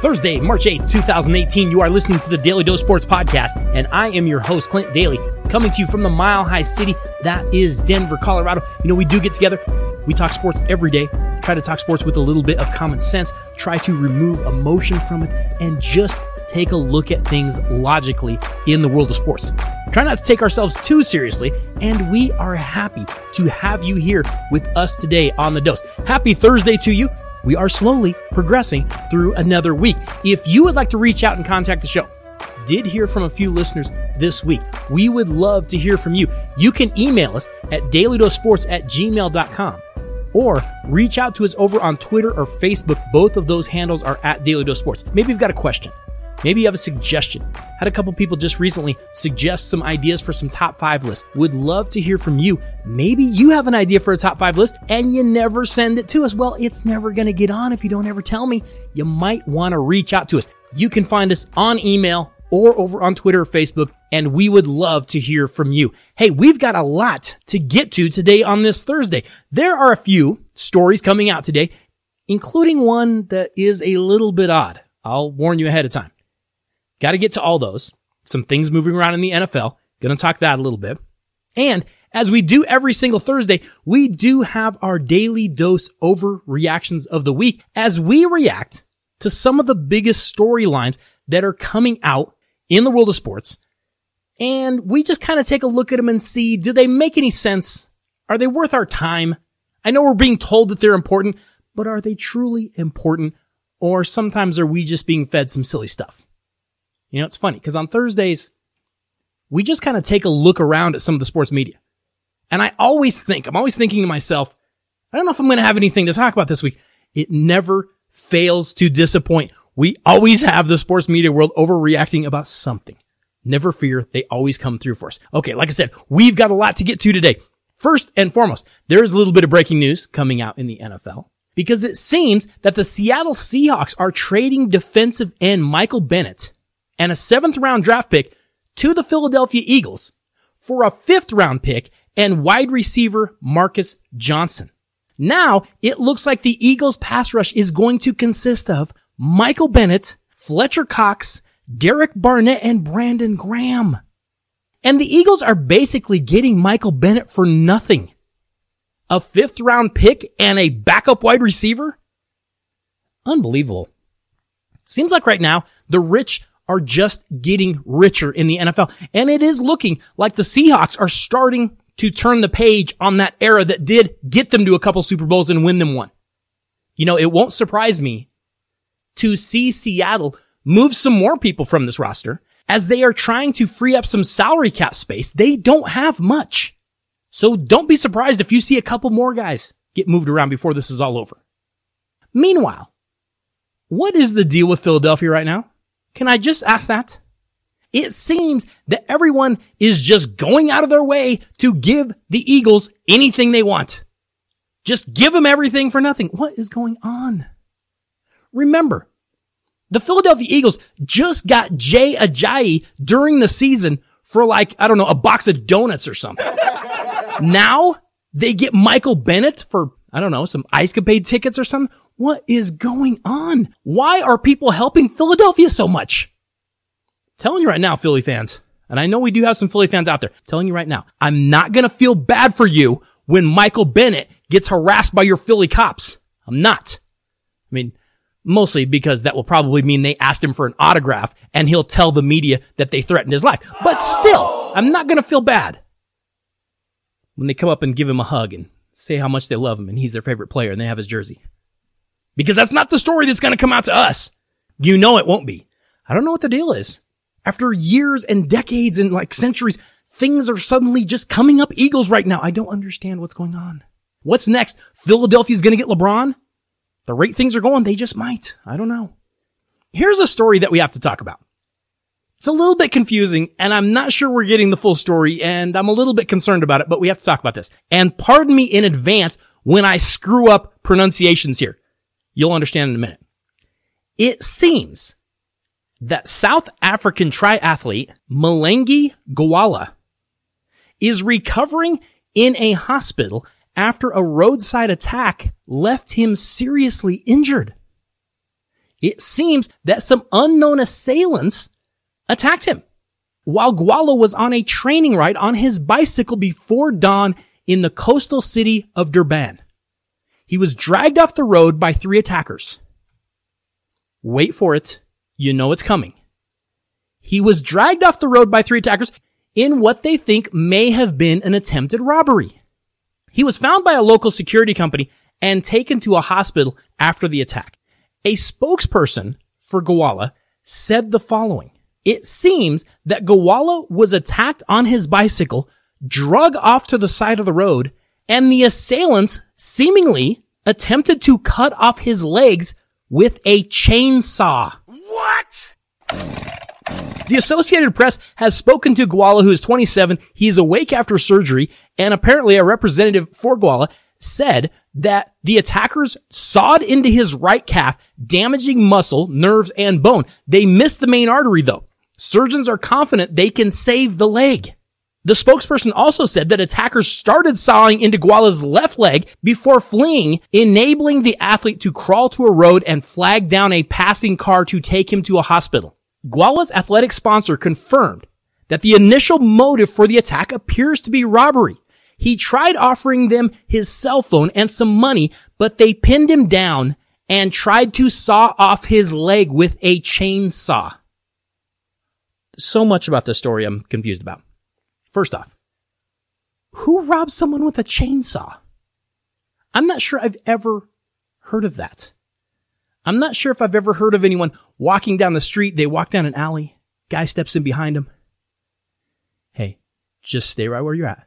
Thursday, March 8th, 2018, you are listening to the Daly Dose Sports Podcast, and I am your host, Clint Daly, coming to you from the Mile High City that is Denver, Colorado. You know, we do get together, we talk sports every day, try to talk sports with a little bit of common sense, try to remove emotion from it, and just take a look at things logically in the world of sports. Try not to take ourselves too seriously, and we are happy to have you here with us today on the dose. Happy Thursday to you. We are slowly progressing through another week. If you would like to reach out and contact the show, did hear from a few listeners this week. We would love to hear from you. You can email us at dailydosports at gmail.com or reach out to us over on Twitter or Facebook. Both of those handles are at Daly Dose Sports. Maybe you've got a question. Maybe you have a suggestion. Had a couple people just recently suggest some ideas for some top five lists. Would love to hear from you. Maybe you have an idea for a top five list and you never send it to us. Well, it's never going to get on if you don't ever tell me. You might want to reach out to us. You can find us on email or over on Twitter or Facebook, and we would love to hear from you. Hey, we've got a lot to get to today on this Thursday. There are a few stories coming out today, including one that is a little bit odd. I'll warn you ahead of time. Got to get to all those. Some things moving around in the NFL. Going to talk that a little bit. And as we do every single Thursday, we do have our daily dose overreactions of the week as we react to some of the biggest storylines that are coming out in the world of sports. And we just kind of take a look at them and see, do they make any sense? Are they worth our time? I know we're being told that they're important, but are they truly important? Or sometimes are we just being fed some silly stuff? You know, it's funny because on Thursdays, we just kind of take a look around at some of the sports media. And I always think, I'm always thinking to myself, I don't know if I'm going to have anything to talk about this week. It never fails to disappoint. We always have the sports media world overreacting about something. Never fear. They always come through for us. Okay. Like I said, we've got a lot to get to today. First and foremost, there's a little bit of breaking news coming out in the NFL because it seems that the Seattle Seahawks are trading defensive end Michael Bennett and a seventh round draft pick to the Philadelphia Eagles for a fifth round pick and wide receiver Marcus Johnson. Now it looks like the Eagles pass rush is going to consist of Michael Bennett, Fletcher Cox, Derek Barnett, and Brandon Graham. And the Eagles are basically getting Michael Bennett for nothing. A fifth round pick and a backup wide receiver? Unbelievable. Seems like right now the rich are just getting richer in the NFL. And it is looking like the Seahawks are starting to turn the page on that era that did get them to a couple Super Bowls and win them one. You know, it won't surprise me to see Seattle move some more people from this roster as they are trying to free up some salary cap space. They don't have much. So don't be surprised if you see a couple more guys get moved around before this is all over. Meanwhile, what is the deal with Philadelphia right now? Can I just ask that? It seems that everyone is just going out of their way to give the Eagles anything they want. Just give them everything for nothing. What is going on? Remember, the Philadelphia Eagles just got Jay Ajayi during the season for like, I don't know, a box of donuts or something. now they get Michael Bennett for, I don't know, some ice capade tickets or something. What is going on? Why are people helping Philadelphia so much? telling you right now, Philly fans, and I know we do have some Philly fans out there, telling you right now, I'm not going to feel bad for you when Michael Bennett gets harassed by your Philly cops. I'm not. I mean, mostly because that will probably mean they asked him for an autograph and he'll tell the media that they threatened his life. But still, I'm not going to feel bad when they come up and give him a hug and say how much they love him and he's their favorite player and they have his jersey. Because that's not the story that's going to come out to us. You know it won't be. I don't know what the deal is. After years and decades and like centuries, things are suddenly just coming up Eagles right now. I don't understand what's going on. What's next? Philadelphia's going to get LeBron? The rate things are going, they just might. I don't know. Here's a story that we have to talk about. It's a little bit confusing and I'm not sure we're getting the full story and I'm a little bit concerned about it, but we have to talk about this. And pardon me in advance when I screw up pronunciations here. You'll understand in a minute. It seems that South African triathlete Mhlengi Gwala is recovering in a hospital after a roadside attack left him seriously injured. it seems that some unknown assailants attacked him while Gwala was on a training ride on his bicycle before dawn in the coastal city of Durban. He was dragged off the road by three attackers. Wait for it. You know it's coming. He was dragged off the road by three attackers in what they think may have been an attempted robbery. He was found by a local security company and taken to a hospital after the attack. A spokesperson for Gwala said the following. It seems that Gwala was attacked on his bicycle, drug off to the side of the road, and the assailants seemingly attempted to cut off his legs with a chainsaw. What? The Associated Press has spoken to Gwala, who is 27. He is awake after surgery, and apparently a representative for Gwala said that the attackers sawed into his right calf, damaging muscle, nerves, and bone. They missed the main artery though. Surgeons are confident they can save the leg. The spokesperson also said that attackers started sawing into Gwala's left leg before fleeing, enabling the athlete to crawl to a road and flag down a passing car to take him to a hospital. Gwala's athletic sponsor confirmed that the initial motive for the attack appears to be robbery. He tried offering them his cell phone and some money, but they pinned him down and tried to saw off his leg with a chainsaw. So much about this story I'm confused about. First off, who robs someone with a chainsaw? I'm not sure I've ever heard of that. I'm not sure if I've ever heard of anyone walking down the street. They walk down an alley. Guy steps in behind him. Hey, just stay right where you're at.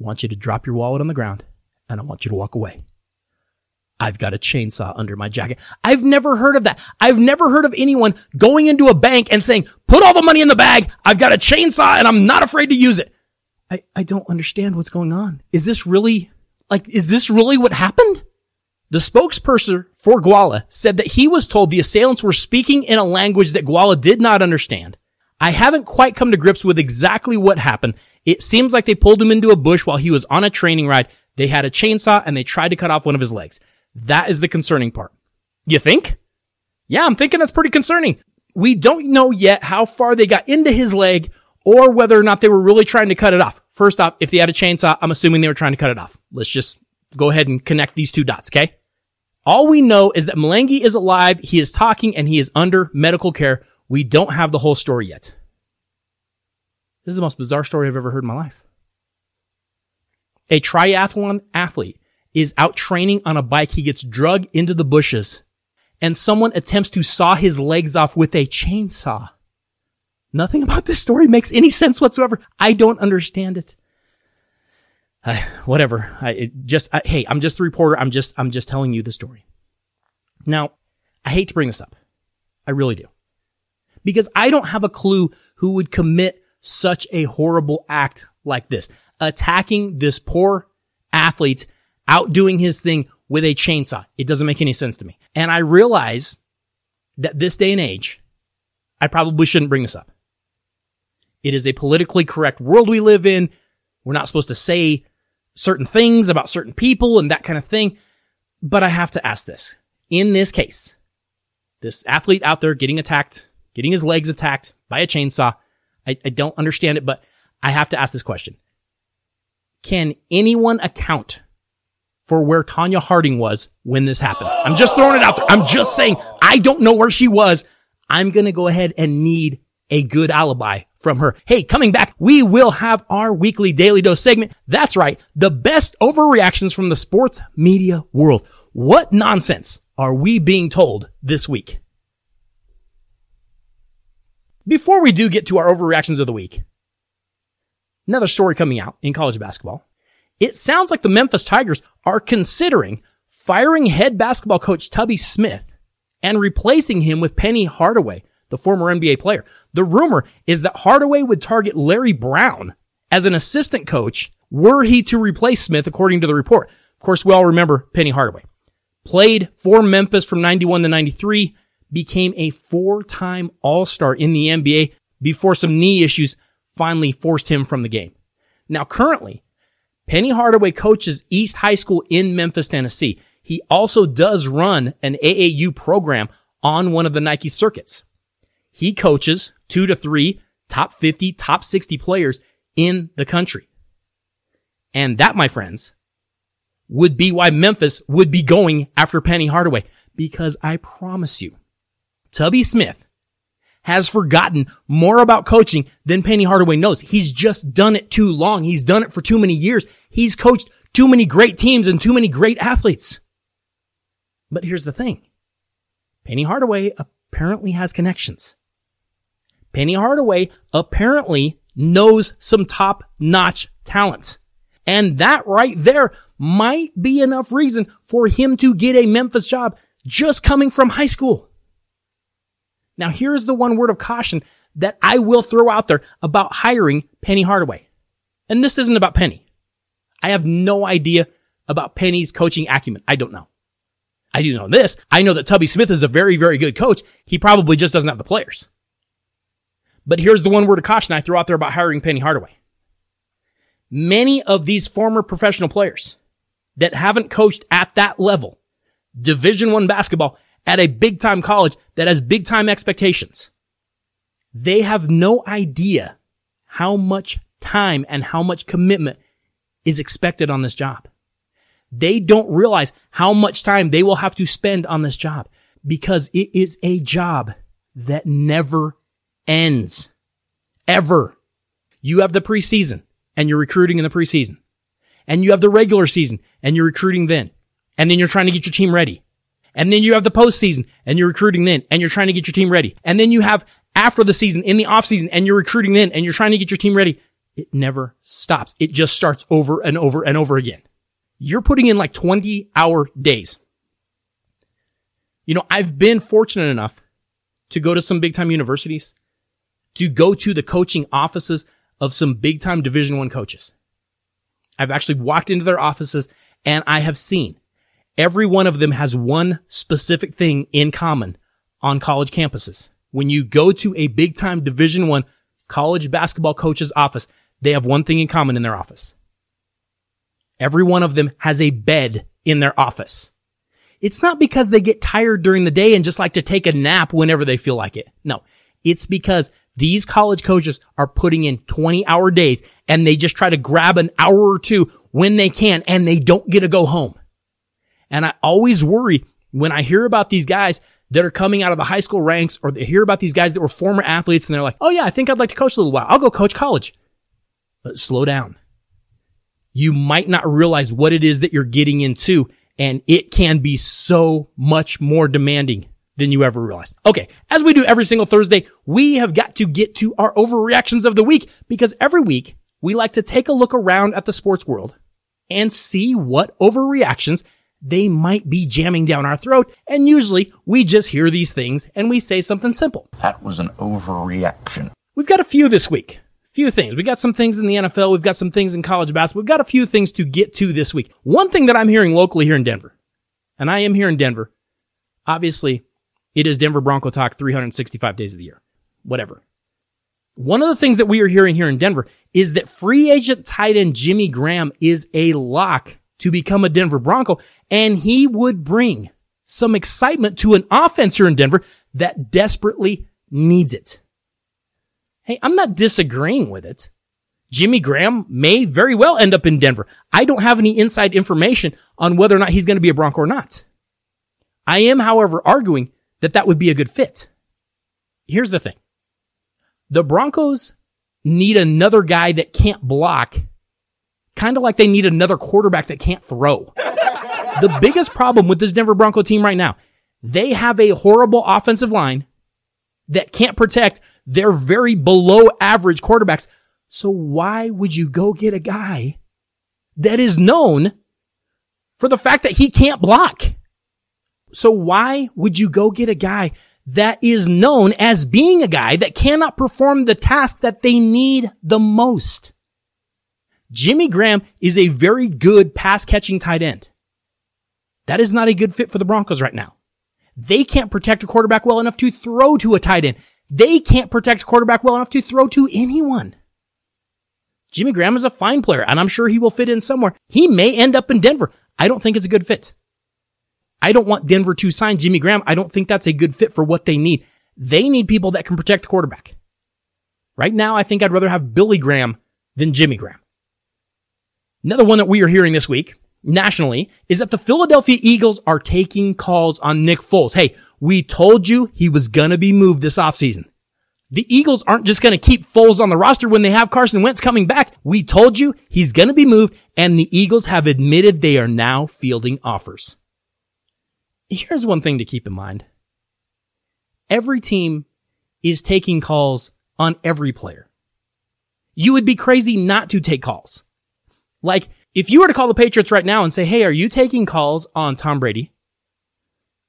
I want you to drop your wallet on the ground and I want you to walk away. I've got a chainsaw under my jacket. I've never heard of that. I've never heard of anyone going into a bank and saying, put all the money in the bag. I've got a chainsaw and I'm not afraid to use it. I, I don't understand what's going on. Is this really, like, is this really what happened? The spokesperson for Gwala said that he was told the assailants were speaking in a language that Gwala did not understand. I haven't quite come to grips with exactly what happened. It seems like they pulled him into a bush while he was on a training ride. They had a chainsaw and they tried to cut off one of his legs. That is the concerning part. You think? Yeah, I'm thinking that's pretty concerning. We don't know yet how far they got into his leg or whether or not they were really trying to cut it off. First off, if they had a chainsaw, I'm assuming they were trying to cut it off. Let's just go ahead and connect these two dots, okay? All we know is that Mhlengi is alive, he is talking, and he is under medical care. We don't have the whole story yet. This is the most bizarre story I've ever heard in my life. A triathlon athlete is out training on a bike. He gets drug into the bushes and someone attempts to saw his legs off with a chainsaw. Nothing about this story makes any sense whatsoever. I don't understand it. Uh, whatever. I just, I, hey, I'm just the reporter. I'm just, I'm just telling you the story. Now, I hate to bring this up. I really do. Because I don't have a clue who would commit such a horrible act like this. Attacking this poor athlete out doing his thing with a chainsaw. It doesn't make any sense to me. And I realize that this day and age, I probably shouldn't bring this up. It is a politically correct world we live in. We're not supposed to say certain things about certain people and that kind of thing. But I have to ask this. In this case, this athlete out there getting attacked, getting his legs attacked by a chainsaw, I, I don't understand it, but I have to ask this question. Can anyone account for where Tonya Harding was when this happened? I'm just throwing it out there. I'm just saying, I don't know where she was. I'm going to go ahead and need a good alibi from her. Hey, coming back, we will have our weekly daily dose segment. That's right. The best overreactions from the sports media world. What nonsense are we being told this week? Before we do get to our overreactions of the week, another story coming out in college basketball. It sounds like the Memphis Tigers are considering firing head basketball coach Tubby Smith and replacing him with Penny Hardaway, the former NBA player. The rumor is that Hardaway would target Larry Brown as an assistant coach were he to replace Smith, according to the report. Of course, we all remember Penny Hardaway. Played for Memphis from 91 to 93, became a four-time All-Star in the NBA before some knee issues finally forced him from the game. Now currently, Penny Hardaway coaches East High School in Memphis, Tennessee. He also does run an AAU program on one of the Nike circuits. He coaches two to three top 50, top 60 players in the country. And that, my friends, would be why Memphis would be going after Penny Hardaway. Because I promise you, Tubby Smith has forgotten more about coaching than Penny Hardaway knows. He's just done it too long. He's done it for too many years. He's coached too many great teams and too many great athletes. But here's the thing. Penny Hardaway apparently has connections. Penny Hardaway apparently knows some top notch talent. And that right there might be enough reason for him to get a Memphis job just coming from high school. Now here's the one word of caution that I will throw out there about hiring Penny Hardaway. And this isn't about Penny. I have no idea about Penny's coaching acumen. I don't know. I do know this. I know that Tubby Smith is a very, very good coach. He probably just doesn't have the players. But here's the one word of caution I throw out there about hiring Penny Hardaway. Many of these former professional players that haven't coached at that level, division one basketball at a big time college that has big time expectations, they have no idea how much time and how much commitment is expected on this job. They don't realize how much time they will have to spend on this job because it is a job that never ends. Ever. You have the preseason and you're recruiting in the preseason. And you have the regular season and you're recruiting then. And then you're trying to get your team ready. And then you have the postseason and you're recruiting then and you're trying to get your team ready. And then you have after the season in the off season and you're recruiting then and you're trying to get your team ready. It never stops. It just starts over and over and over again. You're putting in like 20 hour days. You know, I've been fortunate enough to go to some big time universities, to go to the coaching offices of some big time division one coaches. I've actually walked into their offices and I have seen every one of them has one specific thing in common on college campuses. When you go to a big time division one college basketball coach's office, they have one thing in common in their office. Every one of them has a bed in their office. It's not because they get tired during the day and just like to take a nap whenever they feel like it. No, it's because these college coaches are putting in 20 hour days and they just try to grab an hour or two when they can and they don't get to go home. And I always worry when I hear about these guys that are coming out of the high school ranks or they hear about these guys that were former athletes and they're like, Oh yeah, I think I'd like to coach a little while. I'll go coach college. But slow down. You might not realize what it is that you're getting into and it can be so much more demanding than you ever realized. Okay. As we do every single Thursday, we have got to get to our overreactions of the week because every week we like to take a look around at the sports world and see what overreactions they might be jamming down our throat. And usually we just hear these things and we say something simple. That was an overreaction. We've got a few this week. Few things. We got some things in the NFL. We've got some things in college basketball. We've got a few things to get to this week. One thing that I'm hearing locally here in Denver, and I am here in Denver, obviously it is Denver Bronco talk 365 days of the year. Whatever. One of the things that we are hearing here in Denver is that free agent tight end Jimmy Graham is a lock to become a Denver Bronco and he would bring some excitement to an offense here in Denver that desperately needs it. Hey, I'm not disagreeing with it. Jimmy Graham may very well end up in Denver. I don't have any inside information on whether or not he's going to be a Bronco or not. I am, however, arguing that that would be a good fit. Here's the thing. The Broncos need another guy that can't block, kind of like they need another quarterback that can't throw. the biggest problem with this Denver Bronco team right now, they have a horrible offensive line that can't protect their very below average quarterbacks. So why would you go get a guy that is known for the fact that he can't block? So why would you go get a guy that is known as being a guy that cannot perform the task that they need the most? Jimmy Graham is a very good pass catching tight end. That is not a good fit for the Broncos right now. They can't protect a quarterback well enough to throw to a tight end. They can't protect a quarterback well enough to throw to anyone. Jimmy Graham is a fine player and I'm sure he will fit in somewhere. He may end up in Denver. I don't think it's a good fit. I don't want Denver to sign Jimmy Graham. I don't think that's a good fit for what they need. They need people that can protect the quarterback. Right now, I think I'd rather have Billy Graham than Jimmy Graham. Another one that we are hearing this week nationally is that the Philadelphia Eagles are taking calls on Nick Foles. Hey, we told you he was going to be moved this offseason. The Eagles aren't just going to keep Foles on the roster when they have Carson Wentz coming back. We told you he's going to be moved and the Eagles have admitted they are now fielding offers. Here's one thing to keep in mind. Every team is taking calls on every player. You would be crazy not to take calls. Like, if you were to call the Patriots right now and say, Hey, are you taking calls on Tom Brady?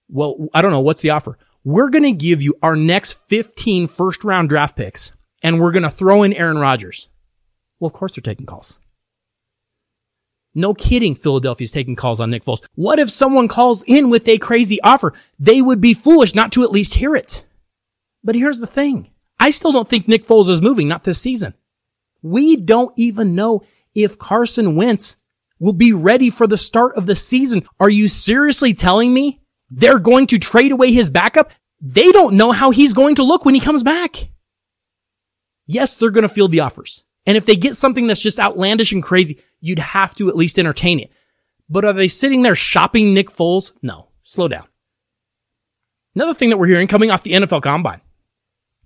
Well, I don't know. What's the offer? We're going to give you our next 15 first round draft picks and we're going to throw in Aaron Rodgers. Well, of course they're taking calls. No kidding. Philadelphia's taking calls on Nick Foles. What if someone calls in with a crazy offer? They would be foolish not to at least hear it. But here's the thing. I still don't think Nick Foles is moving, not this season. We don't even know if Carson Wentz will be ready for the start of the season. Are you seriously telling me they're going to trade away his backup? They don't know how he's going to look when he comes back. Yes, they're going to field the offers. And if they get something that's just outlandish and crazy, you'd have to at least entertain it. But are they sitting there shopping Nick Foles? No. Slow down. Another thing that we're hearing coming off the NFL combine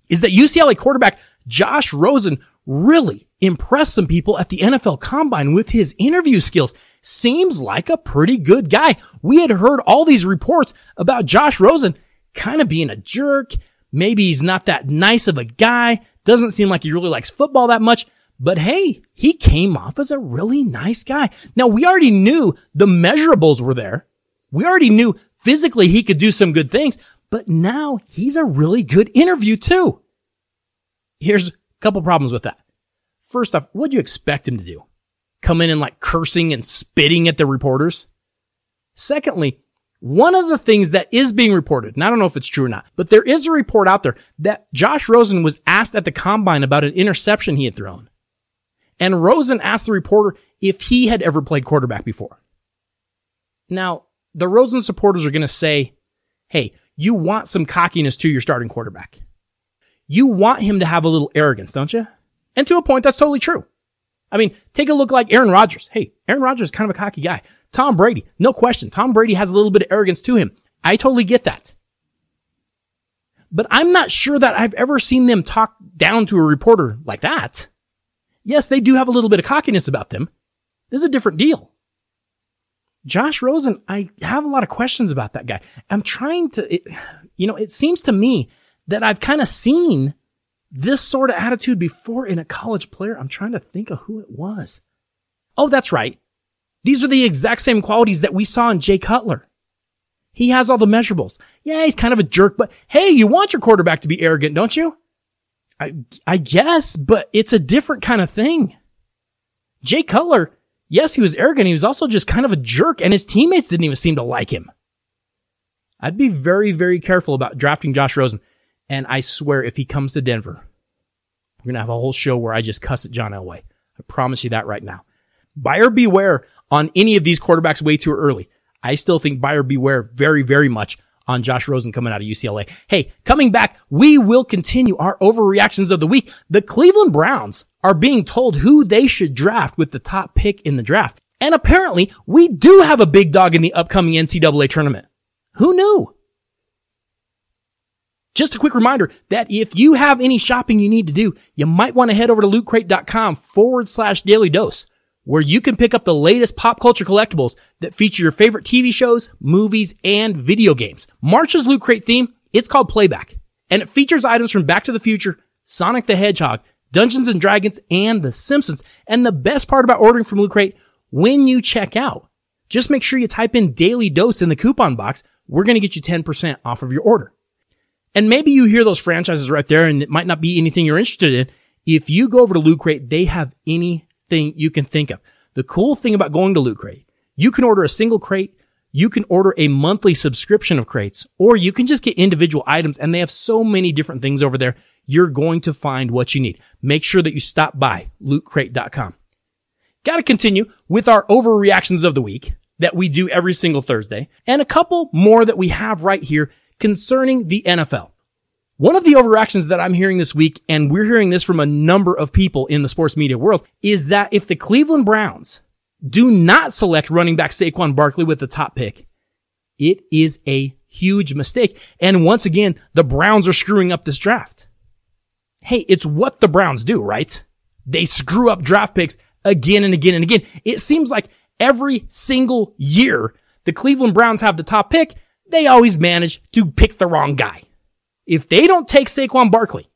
is that UCLA quarterback Josh Rosen really impressed some people at the NFL combine with his interview skills. Seems like a pretty good guy. We had heard all these reports about Josh Rosen kind of being a jerk. Maybe he's not that nice of a guy. Doesn't seem like he really likes football that much. But hey, he came off as a really nice guy. Now we already knew the measurables were there. We already knew physically he could do some good things, but now he's a really good interview too. Here's couple problems with that. First off, what'd you expect him to do? Come in and like cursing and spitting at the reporters? Secondly, one of the things that is being reported, and I don't know if it's true or not, but there is a report out there that Josh Rosen was asked at the combine about an interception he had thrown. And Rosen asked the reporter if he had ever played quarterback before. Now, the Rosen supporters are going to say, Hey, you want some cockiness to your starting quarterback. You want him to have a little arrogance, don't you? And to a point, that's totally true. I mean, take a look like Aaron Rodgers. Hey, Aaron Rodgers is kind of a cocky guy. Tom Brady, no question. Tom Brady has a little bit of arrogance to him. I totally get that. But I'm not sure that I've ever seen them talk down to a reporter like that. Yes, they do have a little bit of cockiness about them. This is a different deal. Josh Rosen, I have a lot of questions about that guy. I'm trying to, it, you know, it seems to me that I've kind of seen this sort of attitude before in a college player. I'm trying to think of who it was. Oh, that's right. These are the exact same qualities that we saw in Jay Cutler. He has all the measurables. Yeah, he's kind of a jerk, but hey, you want your quarterback to be arrogant, don't you? I, I guess, but it's a different kind of thing. Jay Cutler, yes, he was arrogant. He was also just kind of a jerk and his teammates didn't even seem to like him. I'd be very, very careful about drafting Josh Rosen. And I swear if he comes to Denver, we're going to have a whole show where I just cuss at John Elway. I promise you that right now. Buyer beware on any of these quarterbacks way too early. I still think buyer beware very, very much on Josh Rosen coming out of UCLA. Hey, coming back, we will continue our overreactions of the week. The Cleveland Browns are being told who they should draft with the top pick in the draft. And apparently we do have a big dog in the upcoming NCAA tournament. Who knew? Just a quick reminder that if you have any shopping you need to do, you might want to head over to lootcrate.com forward slash daily dose where you can pick up the latest pop culture collectibles that feature your favorite TV shows, movies, and video games. March's Loot Crate theme, it's called Playback, and it features items from Back to the Future, Sonic the Hedgehog, Dungeons and Dragons, and The Simpsons. And the best part about ordering from Loot Crate, when you check out, just make sure you type in Daly Dose in the coupon box. We're going to get you 10% off of your order. And maybe you hear those franchises right there and it might not be anything you're interested in. If you go over to Loot Crate, they have anything you can think of. The cool thing about going to Loot Crate, you can order a single crate, you can order a monthly subscription of crates, or you can just get individual items and they have so many different things over there. You're going to find what you need. Make sure that you stop by lootcrate.com. Got to continue with our overreactions of the week. that we do every single Thursday and a couple more that we have right here concerning the NFL. One of the overreactions that I'm hearing this week, and we're hearing this from a number of people in the sports media world, is that if the Cleveland Browns do not select running back Saquon Barkley with the top pick, it is a huge mistake. And once again, the Browns are screwing up this draft. Hey, it's what the Browns do, right? They screw up draft picks again and again and again. It seems like every single year the Cleveland Browns have the top pick, they always manage to pick the wrong guy. If they don't take Saquon Barkley,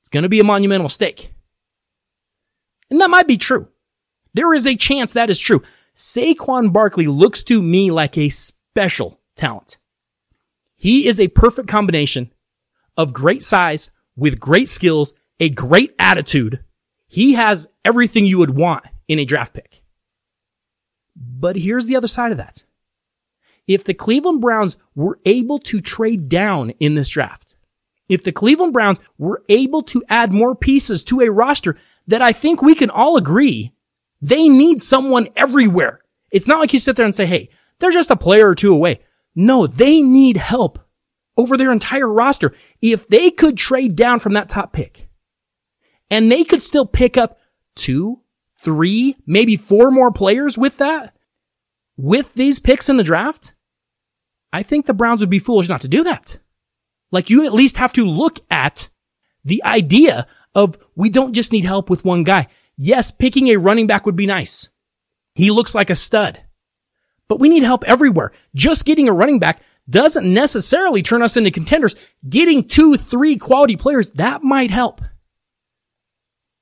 it's going to be a monumental mistake. And that might be true. There is a chance that is true. Saquon Barkley looks to me like a special talent. He is a perfect combination of great size with great skills, a great attitude. He has everything you would want in a draft pick. But here's the other side of that. If the Cleveland Browns were able to trade down in this draft, if the Cleveland Browns were able to add more pieces to a roster that I think we can all agree they need someone everywhere. It's not like you sit there and say, Hey, they're just a player or two away. No, they need help over their entire roster. If they could trade down from that top pick and they could still pick up two, three, maybe four more players with that, with these picks in the draft, I think the Browns would be foolish not to do that. Like you at least have to look at the idea of we don't just need help with one guy. Yes, picking a running back would be nice. He looks like a stud, but we need help everywhere. Just getting a running back doesn't necessarily turn us into contenders. Getting two, three quality players, that might help.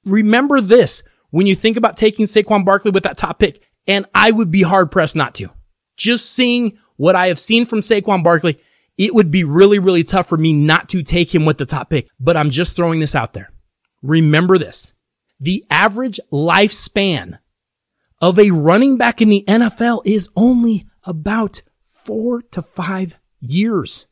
Remember this when you think about taking Saquon Barkley with that top pick, and I would be hard pressed not to. Just seeing what I have seen from Saquon Barkley, it would be really, really tough for me not to take him with the top pick, but I'm just throwing this out there. Remember this. The average lifespan of a running back in the NFL is only about four to five years.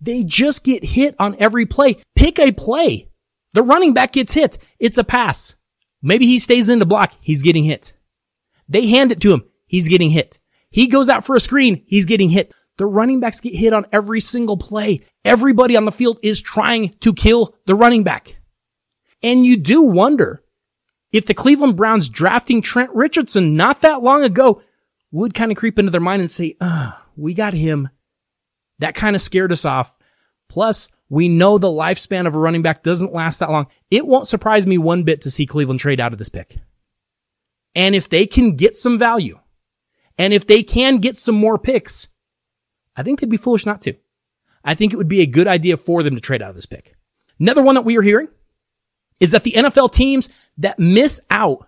They just get hit on every play. Pick a play. The running back gets hit. It's a pass. Maybe he stays in the block. He's getting hit. They hand it to him. He's getting hit. He goes out for a screen. He's getting hit. The running backs get hit on every single play. Everybody on the field is trying to kill the running back. And you do wonder if the Cleveland Browns drafting Trent Richardson not that long ago would kind of creep into their mind and say, ah, we got him. That kind of scared us off. Plus, we know the lifespan of a running back doesn't last that long. It won't surprise me one bit to see Cleveland trade out of this pick. And if they can get some value, and if they can get some more picks, I think they'd be foolish not to. I think it would be a good idea for them to trade out of this pick. Another one that we are hearing is that the NFL teams that miss out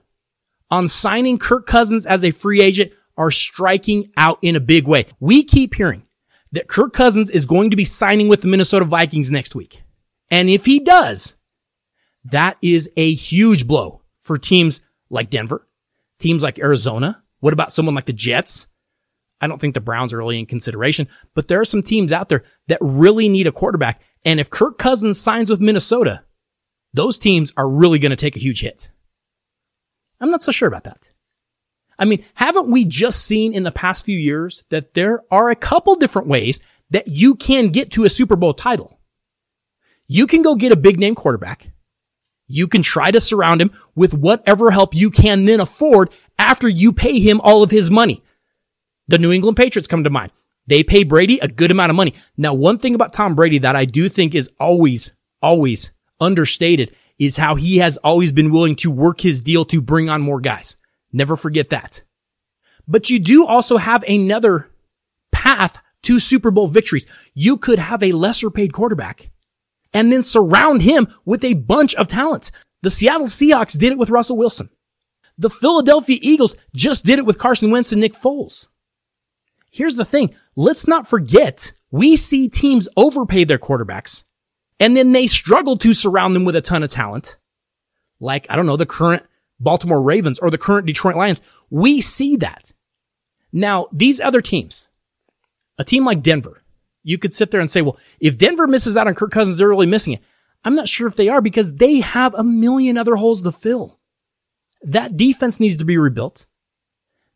on signing Kirk Cousins as a free agent are striking out in a big way. We keep hearing that Kirk Cousins is going to be signing with the Minnesota Vikings next week. And if he does, that is a huge blow for teams like Denver, teams like Arizona. What about someone like the Jets? I don't think the Browns are really in consideration, but there are some teams out there that really need a quarterback. And if Kirk Cousins signs with Minnesota, those teams are really going to take a huge hit. I'm not so sure about that. I mean, haven't we just seen in the past few years that there are a couple different ways that you can get to a Super Bowl title? You can go get a big name quarterback. You can try to surround him with whatever help you can then afford after you pay him all of his money. The New England Patriots come to mind. They pay Brady a good amount of money. Now, one thing about Tom Brady that I do think is always, always understated is how he has always been willing to work his deal to bring on more guys. Never forget that. But you do also have another path to Super Bowl victories. You could have a lesser paid quarterback and then surround him with a bunch of talent. The Seattle Seahawks did it with Russell Wilson. The Philadelphia Eagles just did it with Carson Wentz and Nick Foles. Here's the thing. Let's not forget we see teams overpay their quarterbacks and then they struggle to surround them with a ton of talent. Like, I don't know, the current Baltimore Ravens or the current Detroit Lions. We see that. Now, these other teams, a team like Denver, you could sit there and say, well, if Denver misses out on Kirk Cousins, they're really missing it. I'm not sure if they are because they have a million other holes to fill. That defense needs to be rebuilt.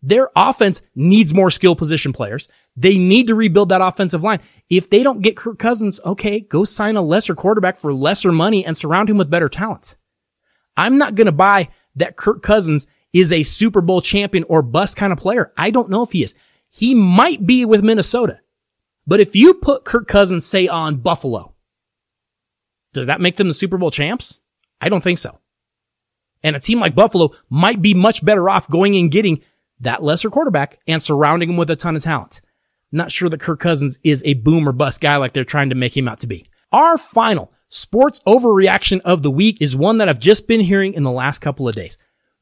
Their offense needs more skill position players. They need to rebuild that offensive line. If they don't get Kirk Cousins, okay, go sign a lesser quarterback for lesser money and surround him with better talent. I'm not going to buy that Kirk Cousins is a Super Bowl champion or bust kind of player. I don't know if he is. He might be with Minnesota. But if you put Kirk Cousins, say, on Buffalo, does that make them the Super Bowl champs? I don't think so. And a team like Buffalo might be much better off going and getting that lesser quarterback and surrounding him with a ton of talent. Not sure that Kirk Cousins is a boom or bust guy like they're trying to make him out to be. Our final sports overreaction of the week is one that I've just been hearing in the last couple of days.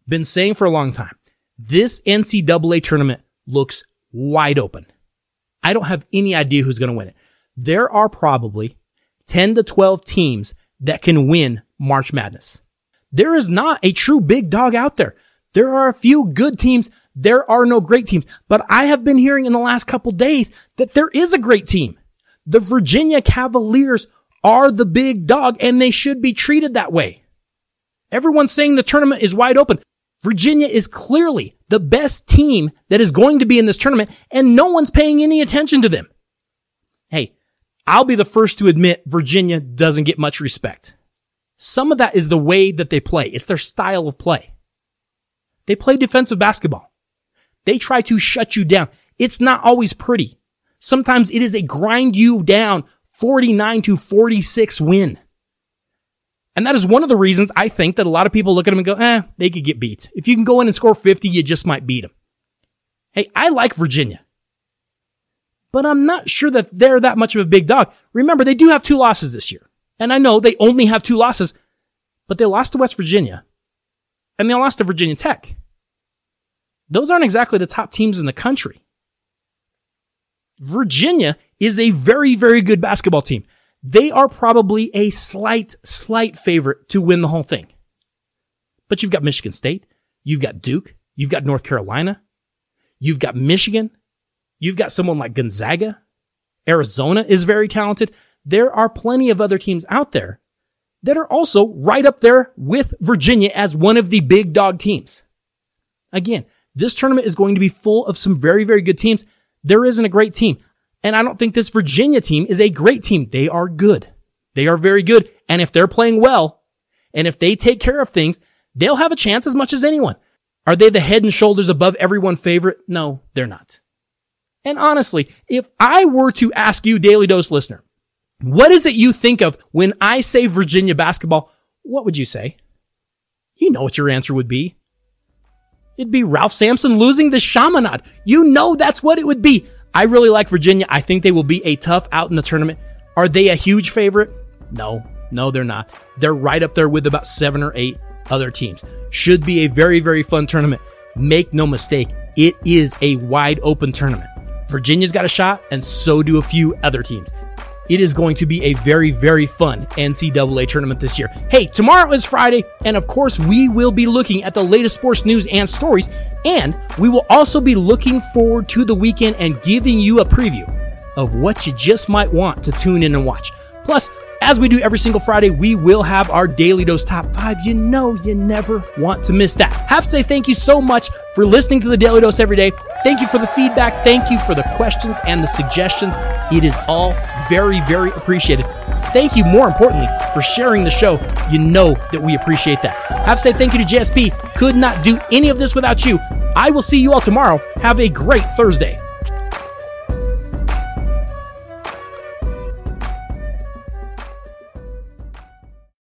Been saying for a long time. This NCAA tournament looks wide open. I don't have any idea who's going to win it. There are probably 10 to 12 teams that can win March Madness. There is not a true big dog out there. There are a few good teams. There are no great teams, but I have been hearing in the last couple days that there is a great team. The Virginia Cavaliers are the big dog and they should be treated that way. Everyone's saying the tournament is wide open. Virginia is clearly the best team that is going to be in this tournament and no one's paying any attention to them. Hey, I'll be the first to admit Virginia doesn't get much respect. Some of that is the way that they play. It's their style of play. They play defensive basketball. They try to shut you down. It's not always pretty. Sometimes it is a grind you down 49 to 46 win. And that is one of the reasons I think that a lot of people look at them and go, eh, they could get beat. If you can go in and score 50, you just might beat them. Hey, I like Virginia. But I'm not sure that they're that much of a big dog. Remember, they do have two losses this year. And I know they only have two losses, but they lost to West Virginia and they lost to Virginia Tech. Those aren't exactly the top teams in the country. Virginia is a very, very good basketball team. They are probably a slight, slight favorite to win the whole thing. But you've got Michigan State. You've got Duke. You've got North Carolina. You've got Michigan. You've got someone like Gonzaga. Arizona is very talented. There are plenty of other teams out there that are also right up there with Virginia as one of the big dog teams. Again, this tournament is going to be full of some very, very good teams. There isn't a great team. And I don't think this Virginia team is a great team. They are good. They are very good. And if they're playing well, and if they take care of things, they'll have a chance as much as anyone. Are they the head and shoulders above everyone favorite? No, they're not. And honestly, if I were to ask you, Daly Dose listener, what is it you think of when I say Virginia basketball? What would you say? You know what your answer would be. It'd be Ralph Sampson losing the Chaminade. You know that's what it would be. I really like Virginia. I think they will be a tough out in the tournament. Are they a huge favorite? No, no, they're not. They're right up there with about seven or eight other teams. Should be a very, very fun tournament. Make no mistake, it is a wide open tournament. Virginia's got a shot, and so do a few other teams. It is going to be a very, very fun NCAA tournament this year. Hey, tomorrow is Friday, and of course, we will be looking at the latest sports news and stories, and we will also be looking forward to the weekend and giving you a preview of what you just might want to tune in and watch. Plus, as we do every single Friday, we will have our Daly Dose Top 5. You know you never want to miss that. Have to say thank you so much for listening to the Daly Dose every day. Thank you for the feedback. Thank you for the questions and the suggestions. It is all very, very appreciated. Thank you, more importantly, for sharing the show. You know that we appreciate that. Have to say thank you to JSP. Could not do any of this without you. I will see you all tomorrow. Have a great Thursday.